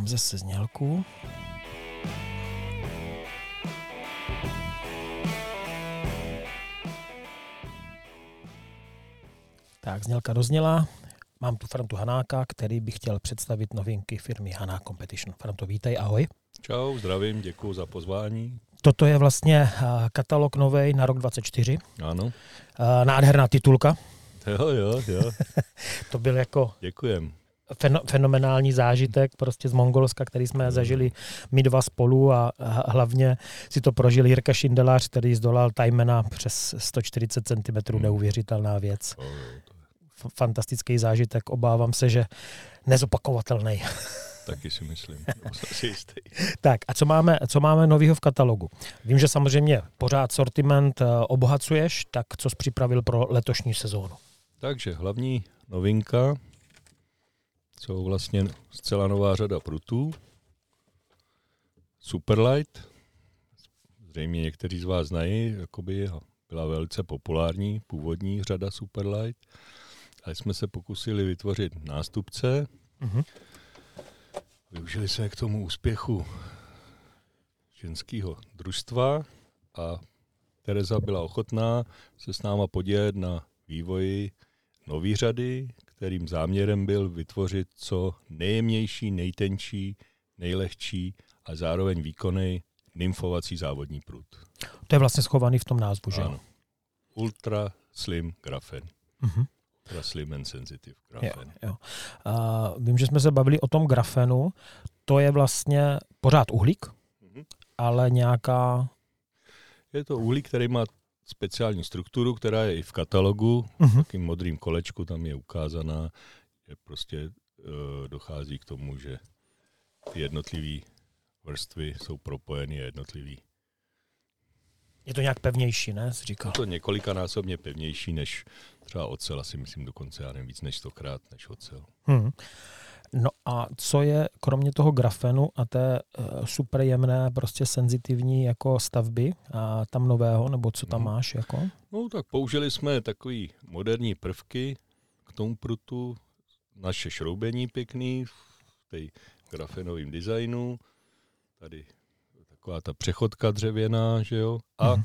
dám zase znělku. Tak, znělka dozněla. Mám tu Frantu Hanáka, který by chtěl představit novinky firmy Haná Competition. Franto, vítej, ahoj. Čau, zdravím, děkuji za pozvání. Toto je vlastně katalog nový na rok 24. Ano. Nádherná titulka. Jo, jo, jo. to byl jako... Děkujem. Fenomenální zážitek prostě z Mongolska, který jsme mm. zažili my dva spolu a hlavně si to prožil Jirka Šindelář, který zdolal Tajmena přes 140 cm, mm. neuvěřitelná věc. Fantastický zážitek, obávám se, že nezopakovatelný. Taky si myslím. tak a co máme, co máme novýho v katalogu? Vím, že samozřejmě pořád sortiment eh, obohacuješ, tak co jsi připravil pro letošní sezónu? Takže hlavní novinka jsou vlastně zcela nová řada prutů. Superlight, zřejmě někteří z vás znají, jakoby byla velice populární původní řada Superlight. A jsme se pokusili vytvořit nástupce. Mm-hmm. Využili jsme k tomu úspěchu ženského družstva a Tereza byla ochotná se s náma podílet na vývoji nové řady, kterým záměrem byl vytvořit co nejjemnější, nejtenčí, nejlehčí a zároveň výkonný nymfovací závodní prut. To je vlastně schovaný v tom názvu, že? Ano. Ultra Slim Grafen. Uh-huh. Ultra Slim and Sensitive Grafen. Jo, jo. A vím, že jsme se bavili o tom grafenu. To je vlastně pořád uhlík, uh-huh. ale nějaká... Je to uhlík, který má speciální strukturu, která je i v katalogu, uh-huh. takým modrým kolečku tam je ukázaná, že prostě uh, dochází k tomu, že ty jednotlivé vrstvy jsou propojeny a jednotlivý. Je to nějak pevnější, ne? Jsi říkal. Je to několikanásobně pevnější než třeba ocel, asi myslím dokonce, já nevím, víc než stokrát než ocel. Hmm. No a co je, kromě toho grafenu a té uh, super jemné, prostě senzitivní jako stavby a tam nového, nebo co tam hmm. máš jako? No tak použili jsme takový moderní prvky k tomu prutu, naše šroubení pěkný v té grafenovém designu, tady taková ta přechodka dřevěná, že jo, a hmm.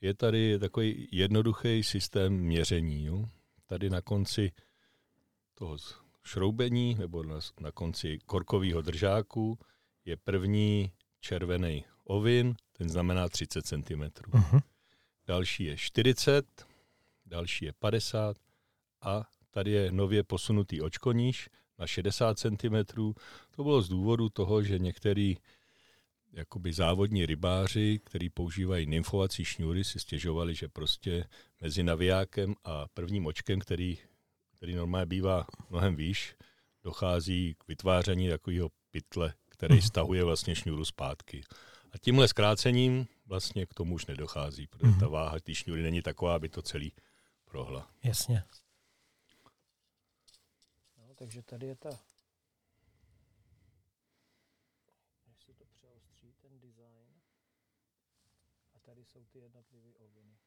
je tady takový jednoduchý systém měření, jo. Tady na konci toho šroubení nebo na, na konci korkového držáku je první červený ovin, ten znamená 30 cm. Uh-huh. Další je 40, další je 50 a tady je nově posunutý očkoníž na 60 cm. To bylo z důvodu toho, že některý jakoby závodní rybáři, kteří používají nymfovací šňůry, si stěžovali, že prostě mezi navijákem a prvním očkem, který který normálně bývá mnohem výš, dochází k vytváření takového pytle, který mm. stahuje vlastně šňůru zpátky. A tímhle zkrácením vlastně k tomu už nedochází, protože mm. ta váha té šňůry není taková, aby to celý prohla. Jasně. No, takže tady je ta jestli to přeostří ten design a tady jsou ty jednotlivé oviny.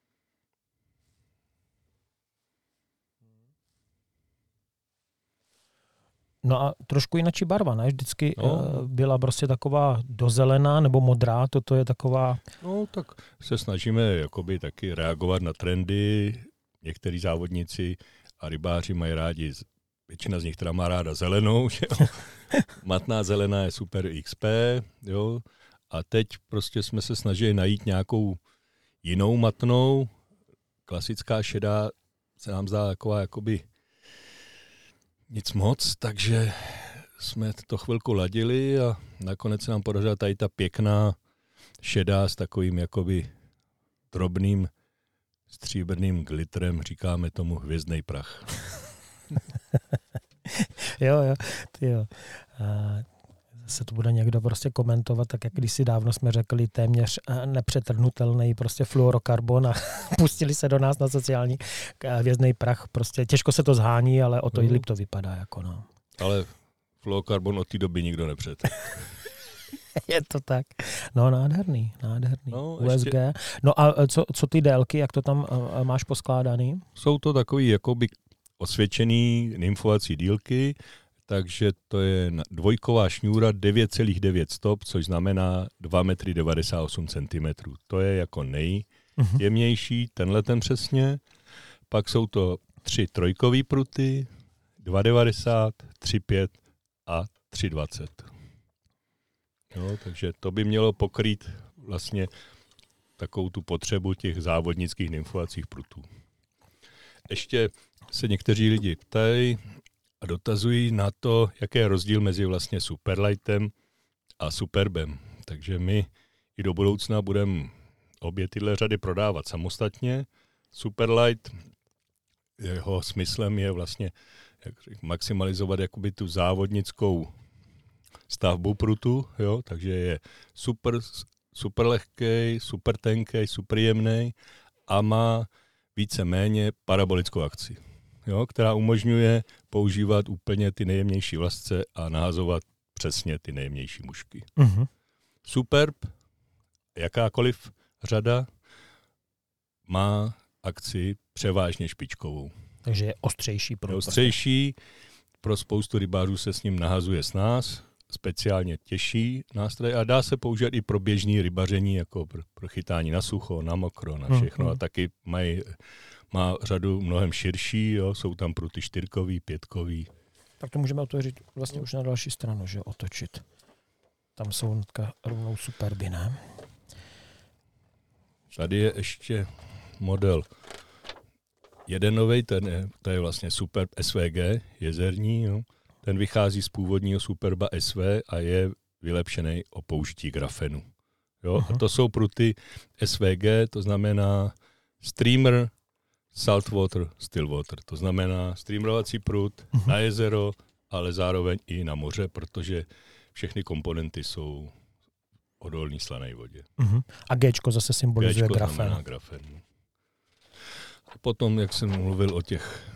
No a trošku jinačí barva, ne? Vždycky no. Eh, byla prostě taková dozelená nebo modrá, toto je taková... No tak se snažíme jakoby taky reagovat na trendy. Některý závodníci a rybáři mají rádi, většina z nich teda má ráda zelenou, že jo? Matná zelená je super XP, jo? A teď prostě jsme se snažili najít nějakou jinou matnou. Klasická šedá se nám zdá taková jakoby nic moc, takže jsme to chvilku ladili a nakonec se nám podařila tady ta pěkná šedá s takovým jakoby drobným stříbrným glitrem, říkáme tomu hvězdný prach. jo, jo, ty jo. A se to bude někdo prostě komentovat, tak jak když si dávno jsme řekli téměř eh, nepřetrhnutelný prostě fluorokarbon a pustili se do nás na sociální eh, hvězdný prach. Prostě těžko se to zhání, ale o to mm. líp to vypadá. Jako no. Ale fluorokarbon od té doby nikdo nepřed. Je to tak. No nádherný, nádherný. No, USG. Ještě... No a eh, co, co ty délky, jak to tam máš poskládaný? Jsou to takový jakoby osvědčený nymfovací dílky, takže to je dvojková šňůra 9,9 stop, což znamená 2,98 cm. To je jako nejjemnější, tenhle ten přesně. Pak jsou to tři trojkový pruty, 2,90, 3,5 a 3,20. Jo, takže to by mělo pokrýt vlastně takovou tu potřebu těch závodnických nymfovacích prutů. Ještě se někteří lidi ptají a dotazují na to, jaký je rozdíl mezi vlastně Superlightem a Superbem. Takže my i do budoucna budeme obě tyhle řady prodávat samostatně. Superlight, jeho smyslem je vlastně jak řek, maximalizovat jakoby tu závodnickou stavbu prutu, jo? takže je super, super lehký, super tenký, super jemný a má více méně parabolickou akci, jo? která umožňuje používat úplně ty nejjemnější vlasce a nahazovat přesně ty nejjemnější mušky. Uh-huh. Superb, jakákoliv řada, má akci převážně špičkovou. Takže je ostřejší. Pro je ostřejší, pro spoustu rybářů se s ním nahazuje s nás, speciálně těžší nástroj a dá se použít i pro běžný rybaření, jako pro, pro chytání na sucho, na mokro, na všechno. Hmm. A taky mají, má řadu mnohem širší, jo, jsou tam pruty čtyřkový, pětkový. Tak to můžeme otevřít vlastně už na další stranu, že otočit. Tam jsou hnedka rovnou superby, ne? Tady je ještě model jeden nový, ten je, to je vlastně Super SVG, jezerní, jo. ten vychází z původního Superba SV a je vylepšený o použití grafenu. Jo? Uh-huh. A to jsou pruty SVG, to znamená streamer, saltwater, stillwater. To znamená streamerovací prut uh-huh. na jezero, ale zároveň i na moře, protože všechny komponenty jsou odolný slané vodě. Uh-huh. A G zase symbolizuje Gčko grafen. grafen. A potom, jak jsem mluvil o těch,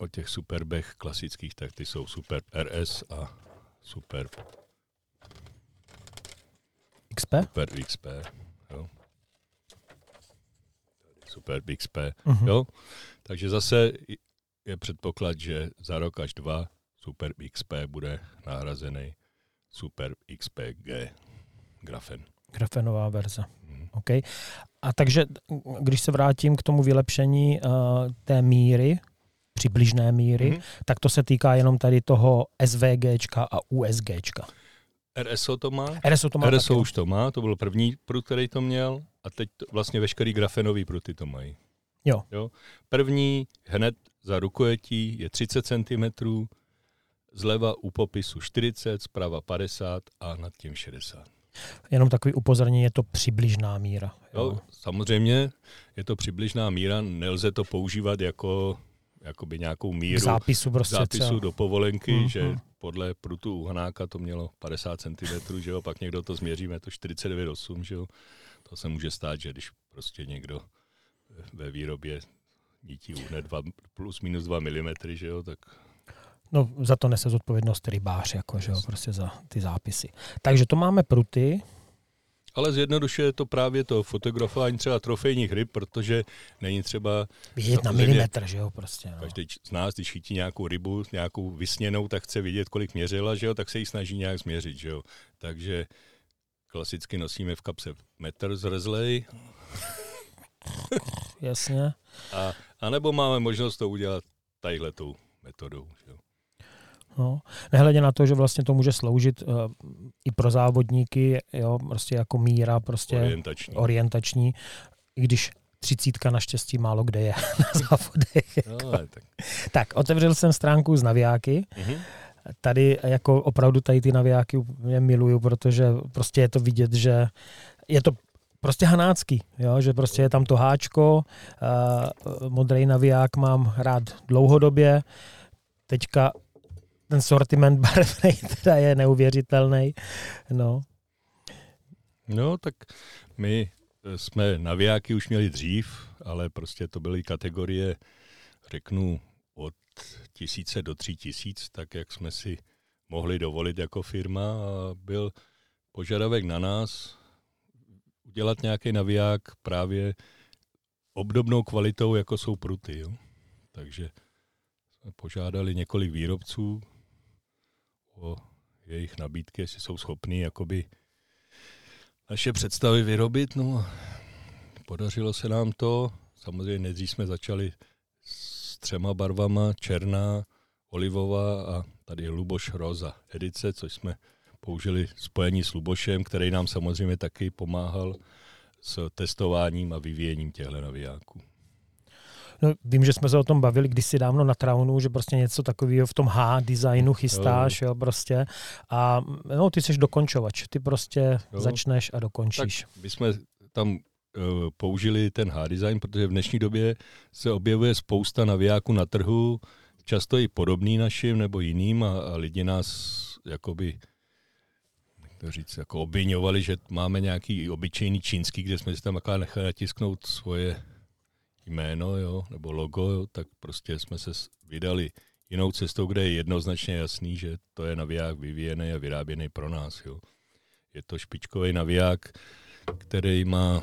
o těch superbech klasických, tak ty jsou super RS a super XP? Super XP. Super XP, uh-huh. jo. Takže zase je předpoklad, že za rok až dva Super XP bude nahrazený Super XPG grafen. Grafenová verze. Okay. A takže, když se vrátím k tomu vylepšení uh, té míry, přibližné míry, mm-hmm. tak to se týká jenom tady toho SVG a USG. RSO to má? RSO to má RSO taky. už to má, to byl první prut, který to měl a teď to, vlastně veškerý grafenový pruty to mají. Jo. jo. První hned za rukojetí je 30 cm, zleva u popisu 40, zprava 50 a nad tím 60. Jenom takový upozornění, je to přibližná míra. Jo? Jo, samozřejmě je to přibližná míra, nelze to používat jako jakoby nějakou míru zápisu, prostě zápisu do povolenky, mm-hmm. že podle prutu uhanáka to mělo 50 cm, že jo, pak někdo to změříme, to 49,8, že jo. To se může stát, že když prostě někdo ve výrobě nítí uhne dva, plus minus 2 mm, že jo, tak No, za to nese zodpovědnost rybář, jako, že jo, prostě za ty zápisy. Takže to máme pruty. Ale zjednodušuje to právě to fotografování třeba trofejních ryb, protože není třeba... Vidět na milimetr, že jo, prostě. No. Každý z nás, když chytí nějakou rybu, nějakou vysněnou, tak chce vidět, kolik měřila, že jo, tak se jí snaží nějak změřit, že jo. Takže klasicky nosíme v kapse metr zrezlej. Jasně. A, a nebo máme možnost to udělat tadyhletou metodou. Že. No, nehledě na to, že vlastně to může sloužit uh, i pro závodníky, jo, prostě jako míra, prostě orientační. orientační i když třicítka naštěstí málo kde je na závodech. No, tak. tak, otevřel jsem stránku z navijáky. Mm-hmm. Tady jako opravdu tady ty navijáky mě miluju, protože prostě je to vidět, že je to prostě hanácký, jo? že prostě je tam to háčko, uh, modrý naviják mám rád dlouhodobě, teďka ten sortiment barevný teda je neuvěřitelný. No. no, tak my jsme navijáky už měli dřív, ale prostě to byly kategorie, řeknu, tisíce do tří tisíc, tak jak jsme si mohli dovolit jako firma a byl požadavek na nás udělat nějaký naviják právě obdobnou kvalitou, jako jsou pruty. Jo? Takže jsme požádali několik výrobců, o jejich nabídky, jestli jsou schopní jakoby naše představy vyrobit. No podařilo se nám to. Samozřejmě nejdřív jsme začali s třema barvama, černá, olivová a tady je Luboš Roza edice, což jsme použili spojení s Lubošem, který nám samozřejmě taky pomáhal s testováním a vyvíjením těchto navijáků. No, vím, že jsme se o tom bavili kdysi dávno na Traunu, že prostě něco takového v tom H designu chystáš, jo, jo prostě. A no, ty jsi dokončovač, ty prostě jo. začneš a dokončíš. Tak my jsme tam použili ten H-design, protože v dnešní době se objevuje spousta navijáků na trhu, často i podobný našim nebo jiným a, a lidi nás jakoby to říct, jako obvinovali, že máme nějaký obyčejný čínský, kde jsme si tam akorát nechali natisknout svoje jméno, jo, nebo logo, jo, tak prostě jsme se vydali jinou cestou, kde je jednoznačně jasný, že to je naviják vyvíjený a vyráběný pro nás. Jo. Je to špičkový naviják, který má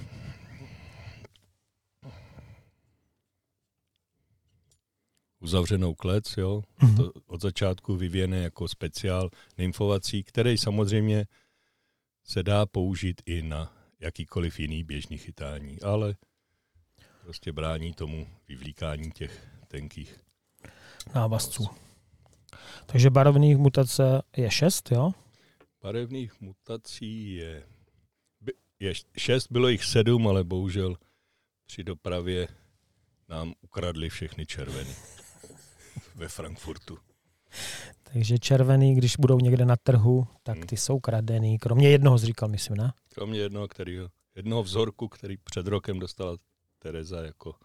uzavřenou klec, jo, mm-hmm. to od začátku vyvíjené jako speciál nymfovací, který samozřejmě se dá použít i na jakýkoliv jiný běžný chytání, ale prostě brání tomu vyvlíkání těch tenkých návazců. Takže barevných mutace je šest, jo? Barevných mutací je, je šest, bylo jich sedm, ale bohužel při dopravě nám ukradli všechny červeny ve Frankfurtu. Takže červený, když budou někde na trhu, tak hmm. ty jsou kradený. Kromě jednoho zříkal, myslím, ne? Kromě jednoho, který, jednoho vzorku, který před rokem dostala Tereza jako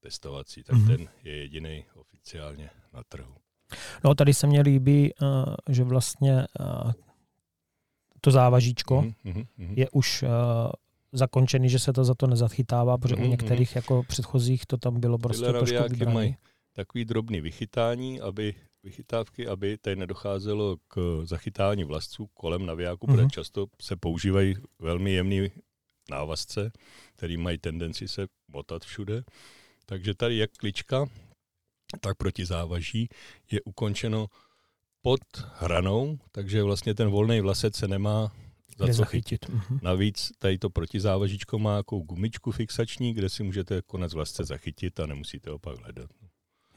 testovací, tak mm-hmm. ten je jediný oficiálně na trhu. No tady se mně líbí, uh, že vlastně uh, to závažíčko mm-hmm. je už uh, zakončený, že se to za to nezachytává, protože mm-hmm. u mhm, některých jako předchozích to tam bylo prostě Tyhle trošku vybraný. mají takový drobný vychytání, aby vychytávky, aby tady nedocházelo k zachytání vlastců kolem navijáku, mm-hmm. protože mhm. často se používají velmi jemný návazce, který mají tendenci se motat všude. Takže tady jak klička, tak proti závaží je ukončeno pod hranou, takže vlastně ten volný vlasec se nemá za co chytit. Mm-hmm. Navíc tady to protizávažičko má jako gumičku fixační, kde si můžete konec vlasce zachytit a nemusíte ho pak hledat.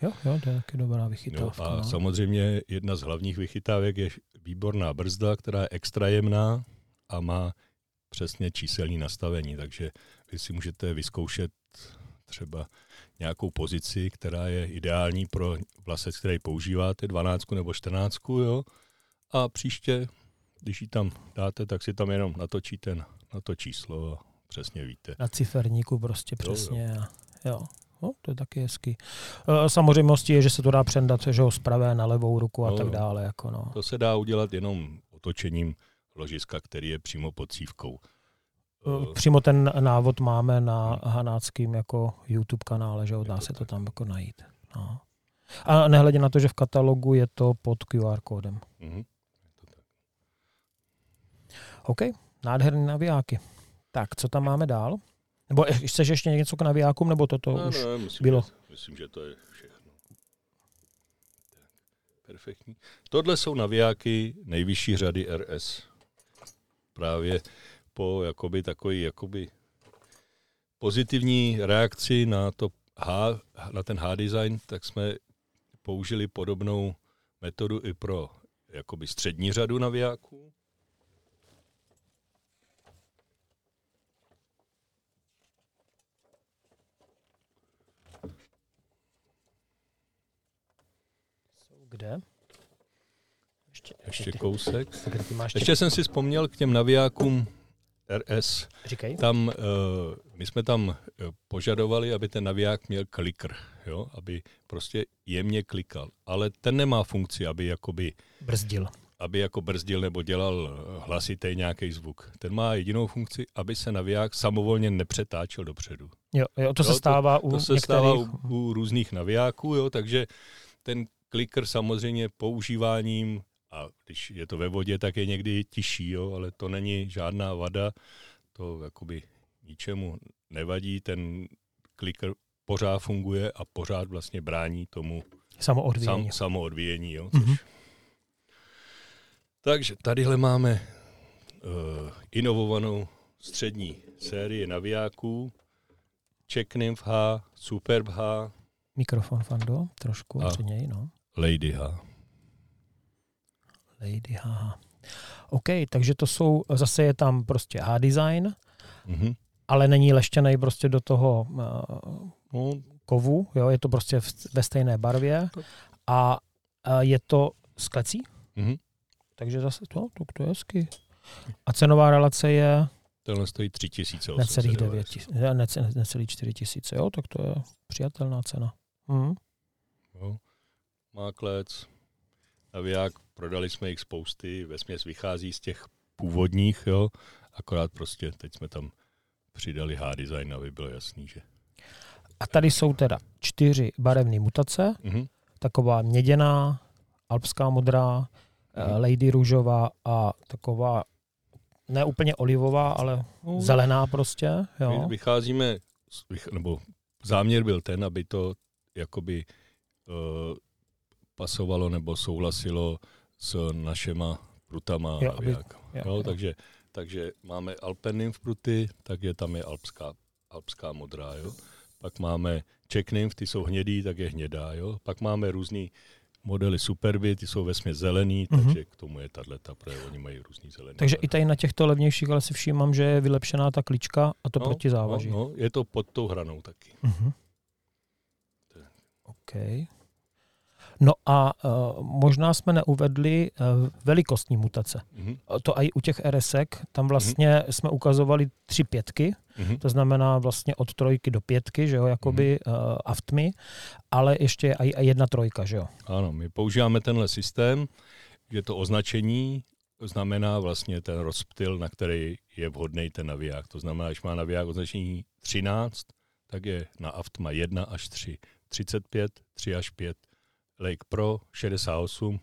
Jo, jo, to je taky dobrá vychytávka. Jo, a no. samozřejmě jedna z hlavních vychytávek je výborná brzda, která je extra jemná a má přesně číselní nastavení, takže vy si můžete vyzkoušet třeba nějakou pozici, která je ideální pro vlasec, který používáte, 12 nebo 14, jo, a příště, když ji tam dáte, tak si tam jenom natočíte na, na to číslo a přesně víte. Na ciferníku prostě přesně. Jo, jo. jo. No, to je taky hezký. E, samozřejmostí je, že se to dá přendat že ho z pravé na levou ruku a no, tak dále. Jako no. To se dá udělat jenom otočením ložiska, který je přímo pod cívkou. E, přímo ten návod máme na Hanáckým jako YouTube kanále, že dá se to tam jako najít. No. A nehledě na to, že v katalogu je to pod QR kódem. Mm-hmm. OK, nádherný navijáky. Tak, co tam máme dál? Nebo chceš ještě něco k navijákům, nebo toto no, už no, myslím, bylo? Že, myslím, že to je všechno. Tak, perfektní. Tohle jsou navijáky nejvyšší řady RS. Právě po jakoby takový jakoby pozitivní reakci na to H, na ten H-design, tak jsme použili podobnou metodu i pro jakoby střední řadu navijáků. Kde? Ještě, ještě kousek. Ještě jsem si vzpomněl k těm navijákům RS. Říkej. Tam, uh, my jsme tam uh, požadovali, aby ten naviják měl klikr, jo? aby prostě jemně klikal. Ale ten nemá funkci, aby jakoby... Brzdil. Aby jako brzdil nebo dělal eh, hlasitý nějaký zvuk. Ten má jedinou funkci, aby se naviják samovolně nepřetáčel dopředu. Jo, jo to jo, se stává to, u To se některých... stává u, u různých navijáků, jo, takže ten klikr samozřejmě používáním, a když je to ve vodě, tak je někdy tiší, jo, ale to není žádná vada, to jakoby ničemu nevadí, ten klikr pořád funguje a pořád vlastně brání tomu samoodvíjení. Sam, samoodvíjení jo, což mm-hmm. Takže tadyhle máme uh, inovovanou střední sérii navijáků. Check Nymph H, Superb H. Mikrofon, Fando, trošku A. před něj, no. Lady H. Lady H. OK, takže to jsou, zase je tam prostě H-design, Mhm. ale není leštěný prostě do toho uh, No, kovu, jo, je to prostě v, ve stejné barvě a uh, je to z klecí, mhm. takže zase to, to, to je hezky. A cenová relace je Tenhle stojí 3890. necelých 9 tisíc, ne, ne, necelých 4 tisíce, jo, tak to je přijatelná cena. Mhm. Jo. Má klec, naviják, prodali jsme jich spousty, ve vychází z těch původních, jo, akorát prostě teď jsme tam přidali H-design, aby bylo jasný, že... A tady jsou teda čtyři barevné mutace, Mhm. taková měděná, alpská modrá, Mhm. lady růžová a taková ne úplně olivová, ale No, zelená prostě, My jo. vycházíme, z- vych- nebo záměr byl ten, aby to jakoby uh, pasovalo nebo souhlasilo s našima prutama. Jo, aby- navijákama. jo, jo, jo. Takže, takže máme Alpenym v pruty, tak je tam je alpská, alpská modrá. Jo. Pak máme Czech Nymph, ty jsou hnědý, tak je hnědá. Jo. Pak máme různý modely Superby, ty jsou vesmě zelený, Mhm. takže k tomu je tato, protože oni mají různý zelený. Takže barvy. i tady na těchto levnějších ale si všímám, že je vylepšená ta klička a to No, proti závaží. No, no, je to pod tou hranou taky. Mhm. Je- OK. No a uh, možná jsme neuvedli uh, velikostní mutace. Mhm. A To i u těch RSek, tam vlastně jsme ukazovali tři pětky, Mhm. to znamená vlastně od trojky do pětky, že jo, jakoby uh, aftmy, ale ještě je i i jedna trojka, že jo. Ano, my používáme tenhle systém, že to označení znamená vlastně ten rozptyl, na který je vhodný ten naviják. To znamená, když má naviják označení 13, tak je na Aftma 1 až 3. 35, 3 až 5. Lake Pro 68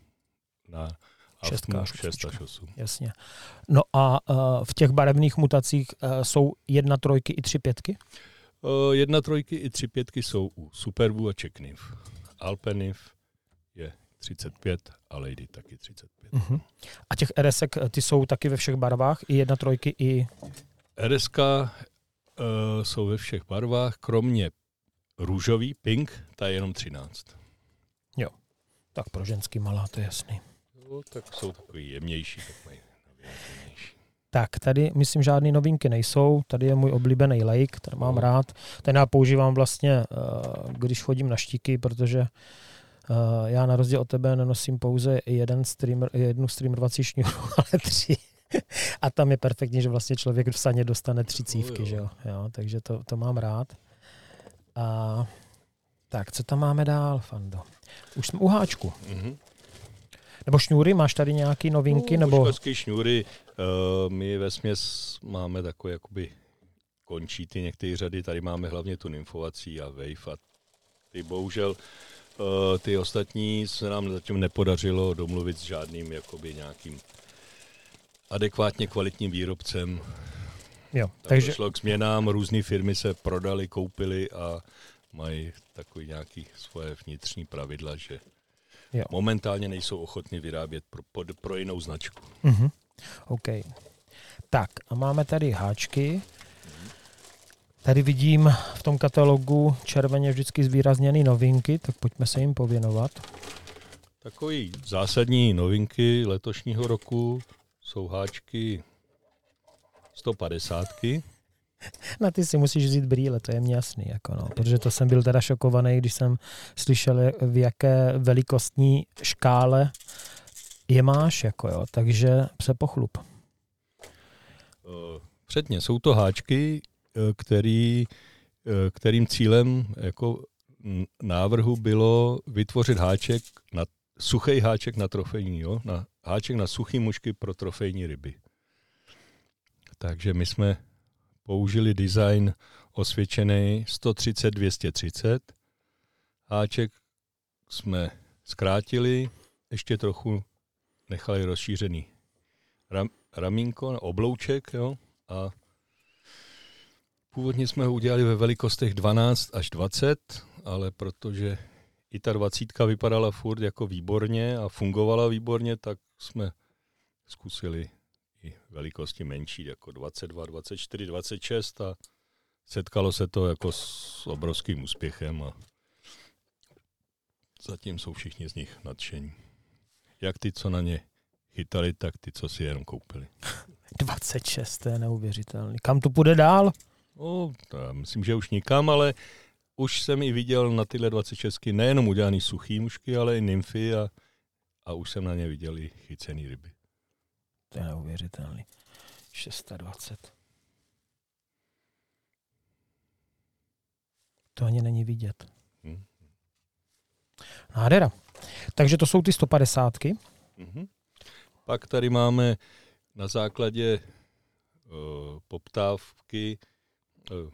na Šestka Aftmu až 6 až osmička. 8. Jasně. No a uh, v těch barevných mutacích uh, jsou jedna trojky i tři pětky? O, Jedna trojky i tři pětky jsou u Superbu a Czechniv. Alpeniv je 35 a Lady taky 35. Uh-huh. A těch RSek, ty jsou taky ve všech barvách, i jedna trojky, i... RSK uh, jsou ve všech barvách, kromě růžový, pink, ta je jenom 13. Tak pro ženský malá, to je jasný. No, tak jsou takový jemnější, tak mají. Tak, tady myslím žádné novinky nejsou. Tady je můj oblíbený lake, ten mám No. rád. Ten já používám vlastně, eh, když chodím na štíky, protože eh, já na rozdíl od tebe nenosím pouze jeden streamer, jednu streamerovací šňůru, ale tři. A tam je perfektní, že vlastně člověk v saně dostane tři cívky, jo. že jo? jo takže to, to mám rád. A tak, co tam máme dál, Fando? Už jsme u háčku. Mhm. Nebo šňůry, máš tady nějaké novinky? No, nebo... Šňůry, uh, my ve směs máme takové jakoby končí ty některé řady, tady máme hlavně tu nymfovací a wave a ty bohužel uh, ty ostatní se nám zatím nepodařilo domluvit s žádným jakoby nějakým adekvátně kvalitním výrobcem. Jo, Tam takže došlo k změnám, různé firmy se prodali, koupily a mají takový nějaký svoje vnitřní pravidla, že Jo. momentálně nejsou ochotni vyrábět pro, pod, pro jinou značku. Mhm. OK. Tak a máme tady háčky. Tady vidím v tom katalogu červeně vždycky zvýrazněné novinky, tak pojďme se jim pověnovat. Takový zásadní novinky letošního roku jsou háčky 150. Na ty si musíš vzít brýle, to je mi jasný, jako no, protože to jsem byl teda šokovaný, když jsem slyšel, v jaké velikostní škále je máš, jako jo, takže se pochlup. Předně jsou to háčky, eh, který, eh, kterým cílem jako návrhu bylo vytvořit háček na suchý háček na trofejní, jo? Na, háček na suchý mušky pro trofejní ryby. Takže my jsme použili design osvědčený 130-230. Háček jsme zkrátili, ještě trochu nechali rozšířený ram, ramínko, oblouček, jo, a původně jsme ho udělali ve velikostech 12 až 20, ale protože i ta dvacítka vypadala furt jako výborně a fungovala výborně, tak jsme zkusili i velikosti menší, jako 22, 24, 26 a setkalo se to jako s obrovským úspěchem a zatím jsou všichni z nich nadšení. Jak ty, co na ně chytali, tak ty, co si jenom koupili. 26, to je neuvěřitelný. Kam to půjde dál? No, myslím, že už nikam, ale už jsem i viděl na tyhle 26 nejenom udělaný suchý mušky, ale i nymfy a, a už jsem na ně viděl i chycený ryby. To je neuvěřitelný. 620. To ani není vidět. Hm. Nádhera. Takže to jsou ty 150. Mhm. Pak tady máme na základě uh, poptávky uh,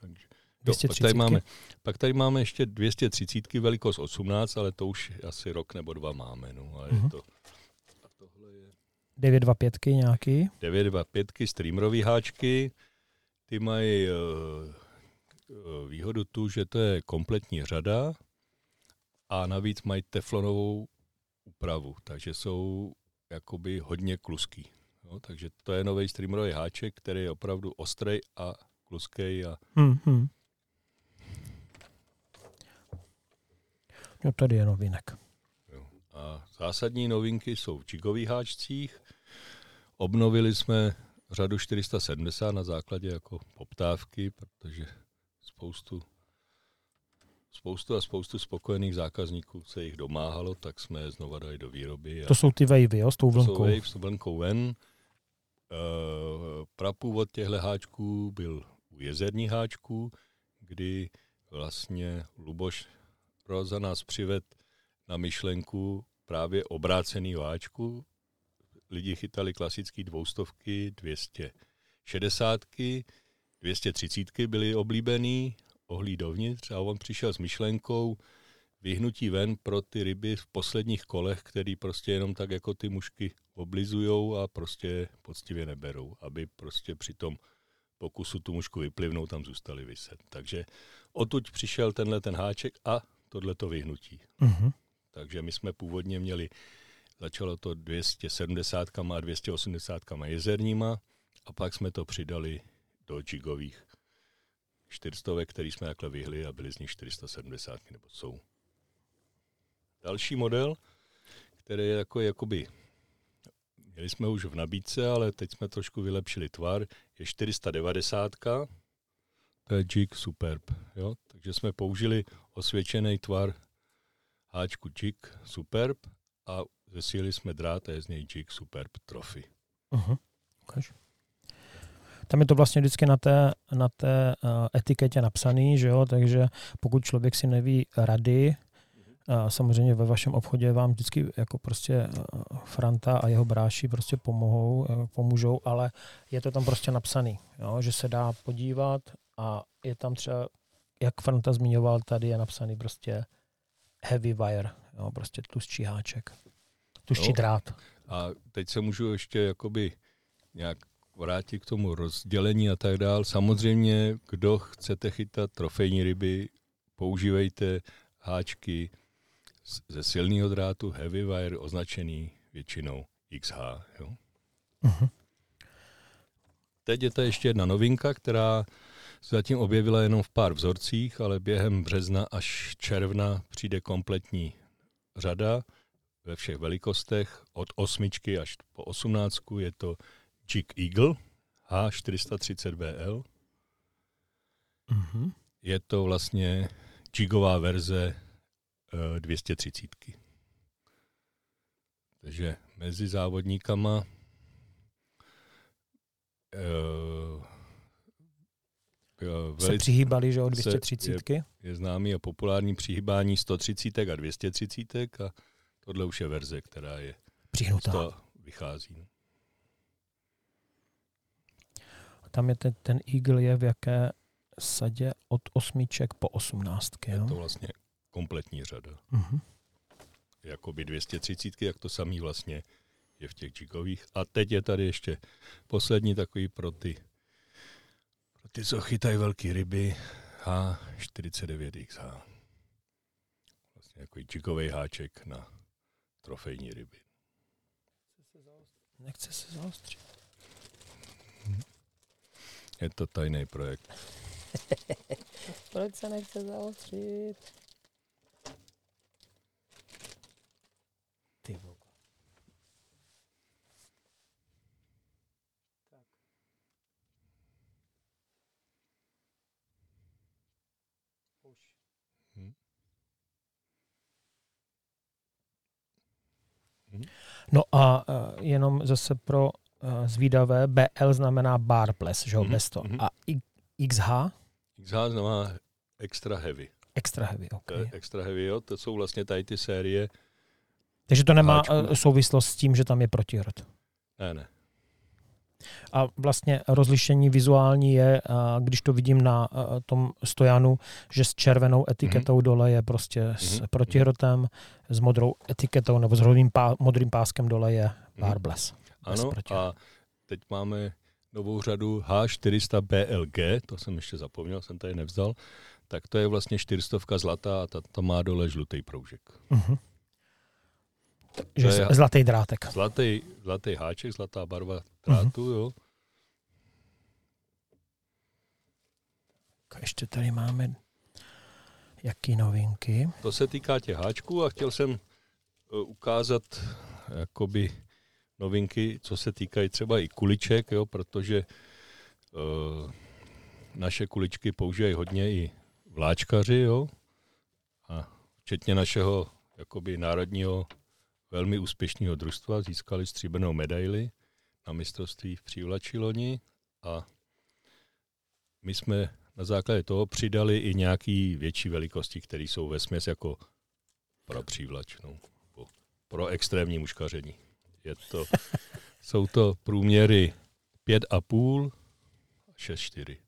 takže, jo, pak, 230. tady máme, pak tady máme ještě 230 velikost 18, ale to už asi rok nebo dva máme. No, a Mhm. je to, tohle je 925 nějaký. 925 streamerové háčky. Ty mají uh, uh, výhodu tu, že to je kompletní řada a navíc mají teflonovou úpravu, takže jsou jakoby hodně kluský. No, takže to je nový streamerový háček, který je opravdu ostrý a kluský a Hmm, hmm. No tady je novinek. A zásadní novinky jsou v jigových háčcích. Obnovili jsme řadu 470 na základě jako poptávky, protože spoustu, spoustu a spoustu spokojených zákazníků se jich domáhalo, tak jsme je znova dali do výroby. To jsou ty wavy, jo, s tou To jsou vlnkou. wave s vlnkou ven. Uh, prapůvod těchto háčků byl u jezerních háčků, kdy vlastně Luboš za nás přived na myšlenku právě obrácený háčku. Lidi chytali klasický dvoustovky, 260, 230 byly oblíbený, ohlí dovnitř a on přišel s myšlenkou vyhnutí ven pro ty ryby v posledních kolech, který prostě jenom tak jako ty mušky oblizujou a prostě poctivě neberou, aby prostě při tom pokusu tu mušku vyplivnou, tam zůstali vyset. Takže odtud přišel tenhle ten háček a tohleto vyhnutí. Mhm. Takže my jsme původně měli, začalo to 270 a 280 jezerníma a pak jsme to přidali do jigových čtyřstovek, který jsme takhle vyhli a byly z nich 470 nebo jsou. Další model, který je jako, jakoby, měli jsme už v nabídce, ale teď jsme trošku vylepšili tvar, je 490, to je Jig Superb. Jo? Takže jsme použili osvědčený tvar háčku Jig Superb a zesílili jsme drát a je z něj Jig Superb Trophy. Mhm. Ukaž. Tam je to vlastně vždycky na té, na té uh, etiketě napsaný, že jo, takže pokud člověk si neví rady, a samozřejmě ve vašem obchodě vám vždycky jako prostě uh, Franta a jeho bráši prostě pomohou, uh, pomůžou, ale je to tam prostě napsaný, jo, že se dá podívat a je tam třeba, jak Franta zmiňoval, tady je napsaný prostě heavy wire, jo, prostě tlustší háček, tlustší Jo. drát. A teď se můžu ještě jakoby nějak vrátit k tomu rozdělení a tak dál. Samozřejmě, kdo chcete chytat trofejní ryby, používejte háčky ze silného drátu heavy wire označený většinou XH. Jo? Mhm. Teď je to ještě jedna novinka, která zatím objevila jenom v pár vzorcích, ale během března až června přijde kompletní řada ve všech velikostech. Od osmičky až po osmnáctku je to Jig Eagle H430BL. Mhm. Je to vlastně jigová verze eh, 230. Takže mezi závodníkama eh, eh, Se přihýbali, že o se- 230. je známý a populární přihýbání 130 a 230 a tohle už je verze, která je Přihnutá. vychází. no. Tam je ten, ten Eagle je v jaké sadě od osmiček po osmnáctky. Je Jo? to vlastně kompletní řada. Mhm. Jakoby 230, jak to samý vlastně je v těch jigových. A teď je tady ještě poslední takový pro ty, ty, co chytají velké ryby, H49XH. Vlastně jako jigový háček na trofejní ryby. Nechce se zaostřit. Je to tajný projekt. Proč se nechce zaostřit? Ty vole. Tak. Už. Hm. No a uh, jenom zase pro uh, zvídavé, BL znamená bar ples, že jo, Mhm, bez to. mhm. A I- XH, XH znamená extra heavy. extra heavy, je extra heavy, jo? To jsou vlastně tady ty série. Takže to nemá háčků. uh, souvislost s tím, že tam je protihrot. Ne, ne. A vlastně rozlišení vizuální je, když to vidím na tom stojanu, že s červenou etiketou dole je prostě s Mhm. protihrotem, s modrou etiketou nebo s modrým, pá, modrým páskem dole je Mhm. barbless. Bez Ano, a teď máme novou řadu H400 BLG, to jsem ještě zapomněl, jsem tady nevzal, tak to je vlastně 400 zlatá a ta, ta má dole žlutý proužek. Mhm. Že je- zlatý drátek. Zlatý, zlatý háček, zlatá barva drátu, Mhm. jo. Ještě tady máme jaký novinky. To se týká těch háčků a chtěl jsem eh, ukázat jakoby novinky, co se týkají třeba i kuliček, jo, protože uh, naše kuličky používají hodně i vláčkaři, jo, a včetně našeho jakoby národního velmi úspěšného družstva získali stříbrnou medaili na mistrovství v přívlači loni a my jsme na základě toho přidali i nějaký větší velikosti, které jsou ve směs jako pro přívlač, no, pro, pro extrémní muškaření. Je to, jsou to průměry 5,5 a 6,4.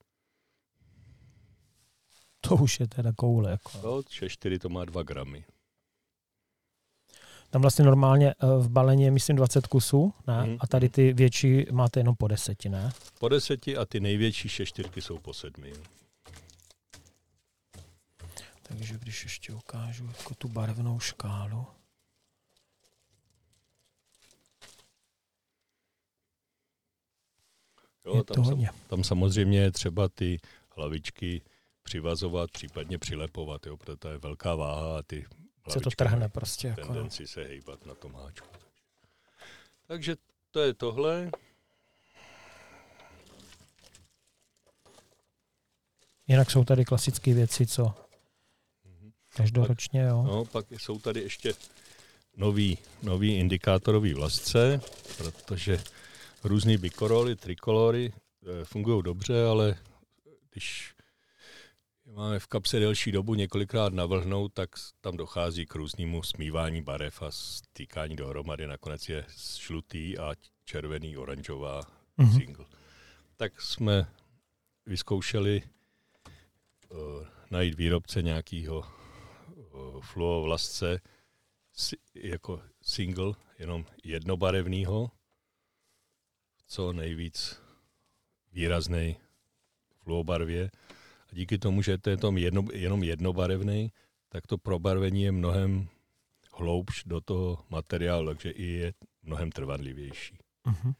To už je teda koule. Jako. No, 6,4 to má 2 gramy. Tam vlastně normálně eh, v balení je myslím 20 kusů, ne? Mhm. A tady ty větší máte jenom po deseti, ne? Po deseti a ty největší 6,4 jsou po sedmi. Takže když ještě ukážu jako tu barevnou škálu. Jo, je tam, sam, tam samozřejmě je třeba ty hlavičky přivazovat, případně přilepovat, jo, protože to je velká váha a ty Se to trhne prostě. Jako, no. tendenci se hejbat na tom háčku. Takže to je tohle. Jinak jsou tady klasické věci, co každoročně, jo. No, pak jsou tady ještě nový, nový indikátorový vlasce, protože různý bikoroly, trikolory eh, fungují dobře, ale když máme v kapse delší dobu několikrát navlhnout, tak tam dochází k různému smívání barev a stýkání dohromady. Nakonec je žlutý a červený, oranžová Mhm. single. Tak jsme vyzkoušeli uh, najít výrobce nějakého uh, fluo vlasce si, jako single, jenom jednobarevného, co nejvíc výrazný fluobarvě. A díky tomu, že to je tom jedno, jenom jednobarevný, tak to probarvení je mnohem hloubš do toho materiálu, takže i je mnohem trvanlivější. Mhm.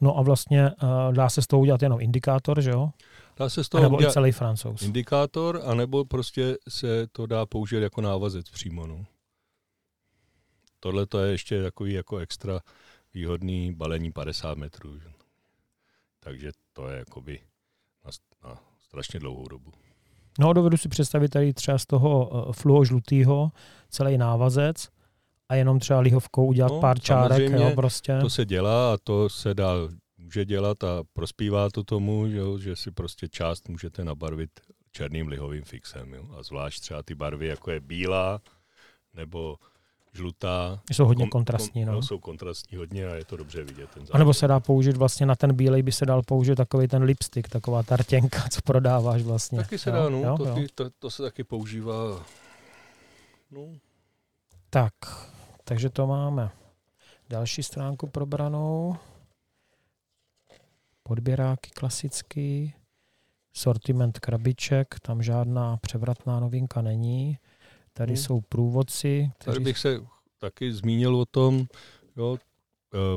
No a vlastně uh, dá se z toho udělat jenom indikátor, že jo? Dá se z toho udělat celý francouz. indikátor, anebo prostě se to dá použít jako návazec přímo. No. Tohle to je ještě takový jako extra výhodný balení 50 metrů. že. Takže to je jakoby na, na strašně dlouhou dobu. No dovedu si představit tady třeba z toho uh, fluo žlutýho celý návazec a jenom třeba lihovkou udělat No, pár čárek, jo, prostě. To se dělá a to se dá, může dělat a prospívá to tomu, že, jo, že si prostě část můžete nabarvit černým lihovým fixem. Jo. A zvlášť třeba ty barvy, jako je bílá nebo žlutá. Jsou hodně kom- kontrastní, kom- no. Jsou kontrastní hodně a je to dobře vidět. Ten A nebo se dá použít vlastně na ten bílej by se dal použít takový ten lipstick, taková tartěnka, co prodáváš vlastně. Taky se jo, dá, no, jo, to, jo. ty- To, to se taky používá. No, Tak, takže to máme. Další stránku probranou. Podběráky klasický. Sortiment krabiček, tam žádná převratná novinka není. Tady Hmm. jsou průvodci, tady kteří... bych se taky zmínil o tom, jo,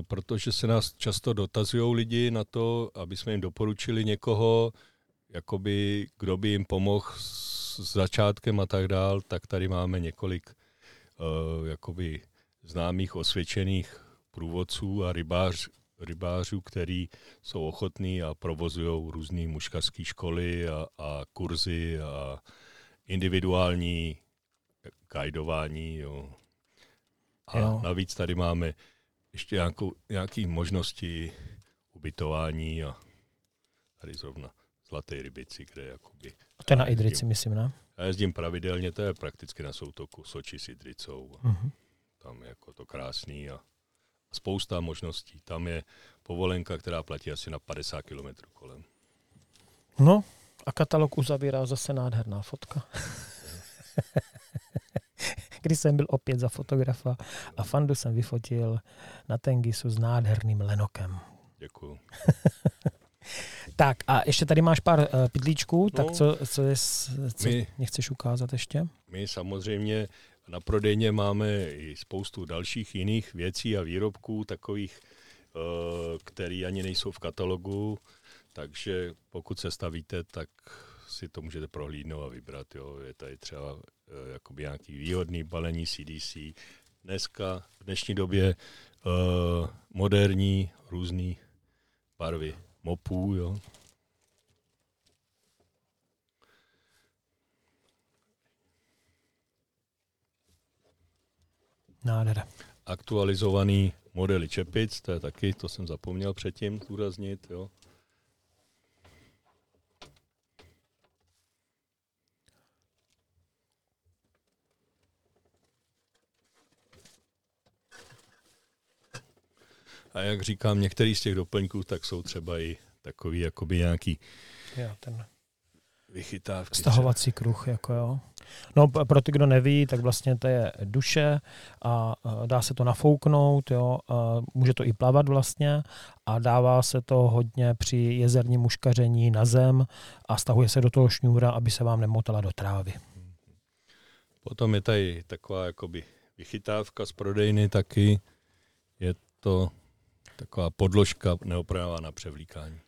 protože se nás často dotazují lidi na to, aby jsme jim doporučili někoho, jakoby, kdo by jim pomohl s začátkem a tak dál, tak tady máme několik uh, jakoby známých osvědčených průvodců a rybář, rybářů, který jsou ochotní a provozují různé muškařské školy a, a kurzy a individuální guidování. Jo. A jo. navíc tady máme ještě nějakou, nějaký možnosti ubytování a tady zrovna Zlaté rybici, kde jakoby... To je na Idrici, myslím, ne? Já jezdím pravidelně, to je prakticky na soutoku Soči s Idricou. Uh-huh. Tam je jako to krásný a spousta možností. Tam je povolenka, která platí asi na 50 km kolem. No, a katalog uzavírá zase nádherná fotka. Když jsem byl opět za fotografa a Fandu jsem vyfotil na Tengisu s nádherným lenokem. Děkuju. tak a ještě tady máš pár uh, pytlíčků, no, tak co, co, je, co my, mě chceš ukázat ještě? My samozřejmě na prodejně máme i spoustu dalších jiných věcí a výrobků, takových, uh, které ani nejsou v katalogu, takže pokud se stavíte, tak si to můžete prohlídnout a vybrat. Jo. Je tady třeba jakoby nějaký výhodný balení CDC. Dneska, v dnešní době, uh, moderní, různé barvy mopů, jo. Nádhera. Aktualizovaný modely čepic, to je taky, to jsem zapomněl předtím zdůraznit, jo. A jak říkám, některý z těch doplňků tak jsou třeba i takový jakoby nějaký jo, ten vychytávky. Stahovací kruh, jako jo. No pro ty, kdo neví, tak vlastně to je duše a dá se to nafouknout, jo, a může to i plavat vlastně a dává se to hodně při jezerním muškaření na zem a stahuje se do toho šňůra, aby se vám nemotala do trávy. Potom je tady taková jakoby vychytávka z prodejny taky. Je to Taková podložka neopravá převlíkání.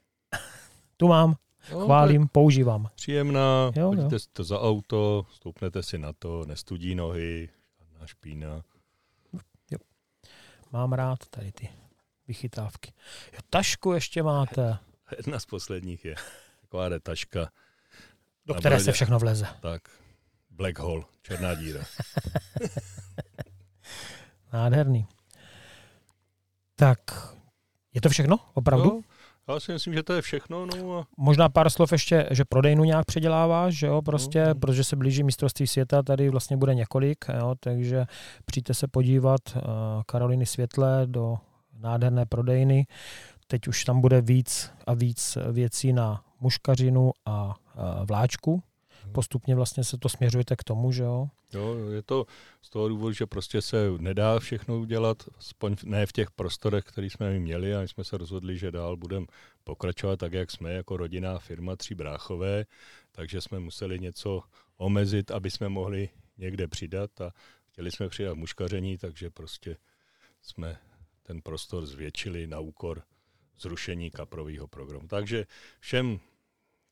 Tu mám, no, chválím, používám. Příjemná, jo, chodíte jo. si to za auto, stoupnete si na to, nestudí nohy, žádná špína. Jo. Mám rád tady ty vychytávky. Jo, tašku ještě máte. Jedna z posledních je taková taška. Do které brodě. se všechno vleze. Tak, black hole, černá díra. Nádherný. Tak, je to všechno? Opravdu? Jo, já si myslím, že to je všechno. No a... Možná pár slov ještě, že prodejnu nějak předěláváš, že jo, prostě, no. protože se blíží mistrovství světa, tady vlastně bude několik, jo, takže přijďte se podívat uh, Karoliny Světle do nádherné prodejny. Teď už tam bude víc a víc věcí na muškařinu a uh, vláčku. Postupně vlastně se to směřujete k tomu, že jo? Jo, je to z toho důvodu, že prostě se nedá všechno udělat, aspoň ne v těch prostorech, které jsme měli a my jsme se rozhodli, že dál budeme pokračovat tak, jak jsme jako rodinná firma Tří bráchové, takže jsme museli něco omezit, aby jsme mohli někde přidat a chtěli jsme přidat muškaření, takže prostě jsme ten prostor zvětšili na úkor zrušení kaprového programu. Takže všem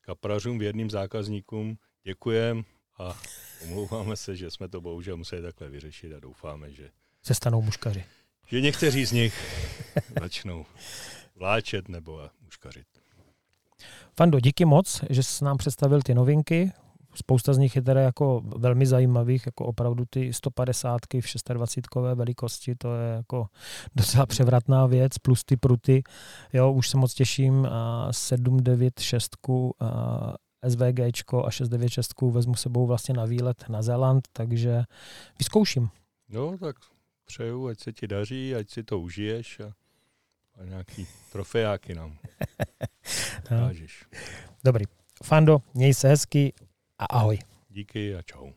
kaprařům, věrným zákazníkům děkujeme a omlouváme se, že jsme to bohužel museli takhle vyřešit a doufáme, že se stanou muškaři. Že někteří z nich začnou vláčet nebo muškařit. Fando, díky moc, že jsi nám představil ty novinky. Spousta z nich je teda jako velmi zajímavých, jako opravdu ty 150 v 26 velikosti, to je jako docela převratná věc, plus ty pruty. Jo, už se moc těším. 796 SVG a 696 vezmu sebou vlastně na výlet na Zéland, takže vyzkouším. No, tak přeju, ať se ti daří, ať si to užiješ a, a nějaký trofejáky nám no. Dobrý. Fando, měj se hezky a ahoj. Díky a čau.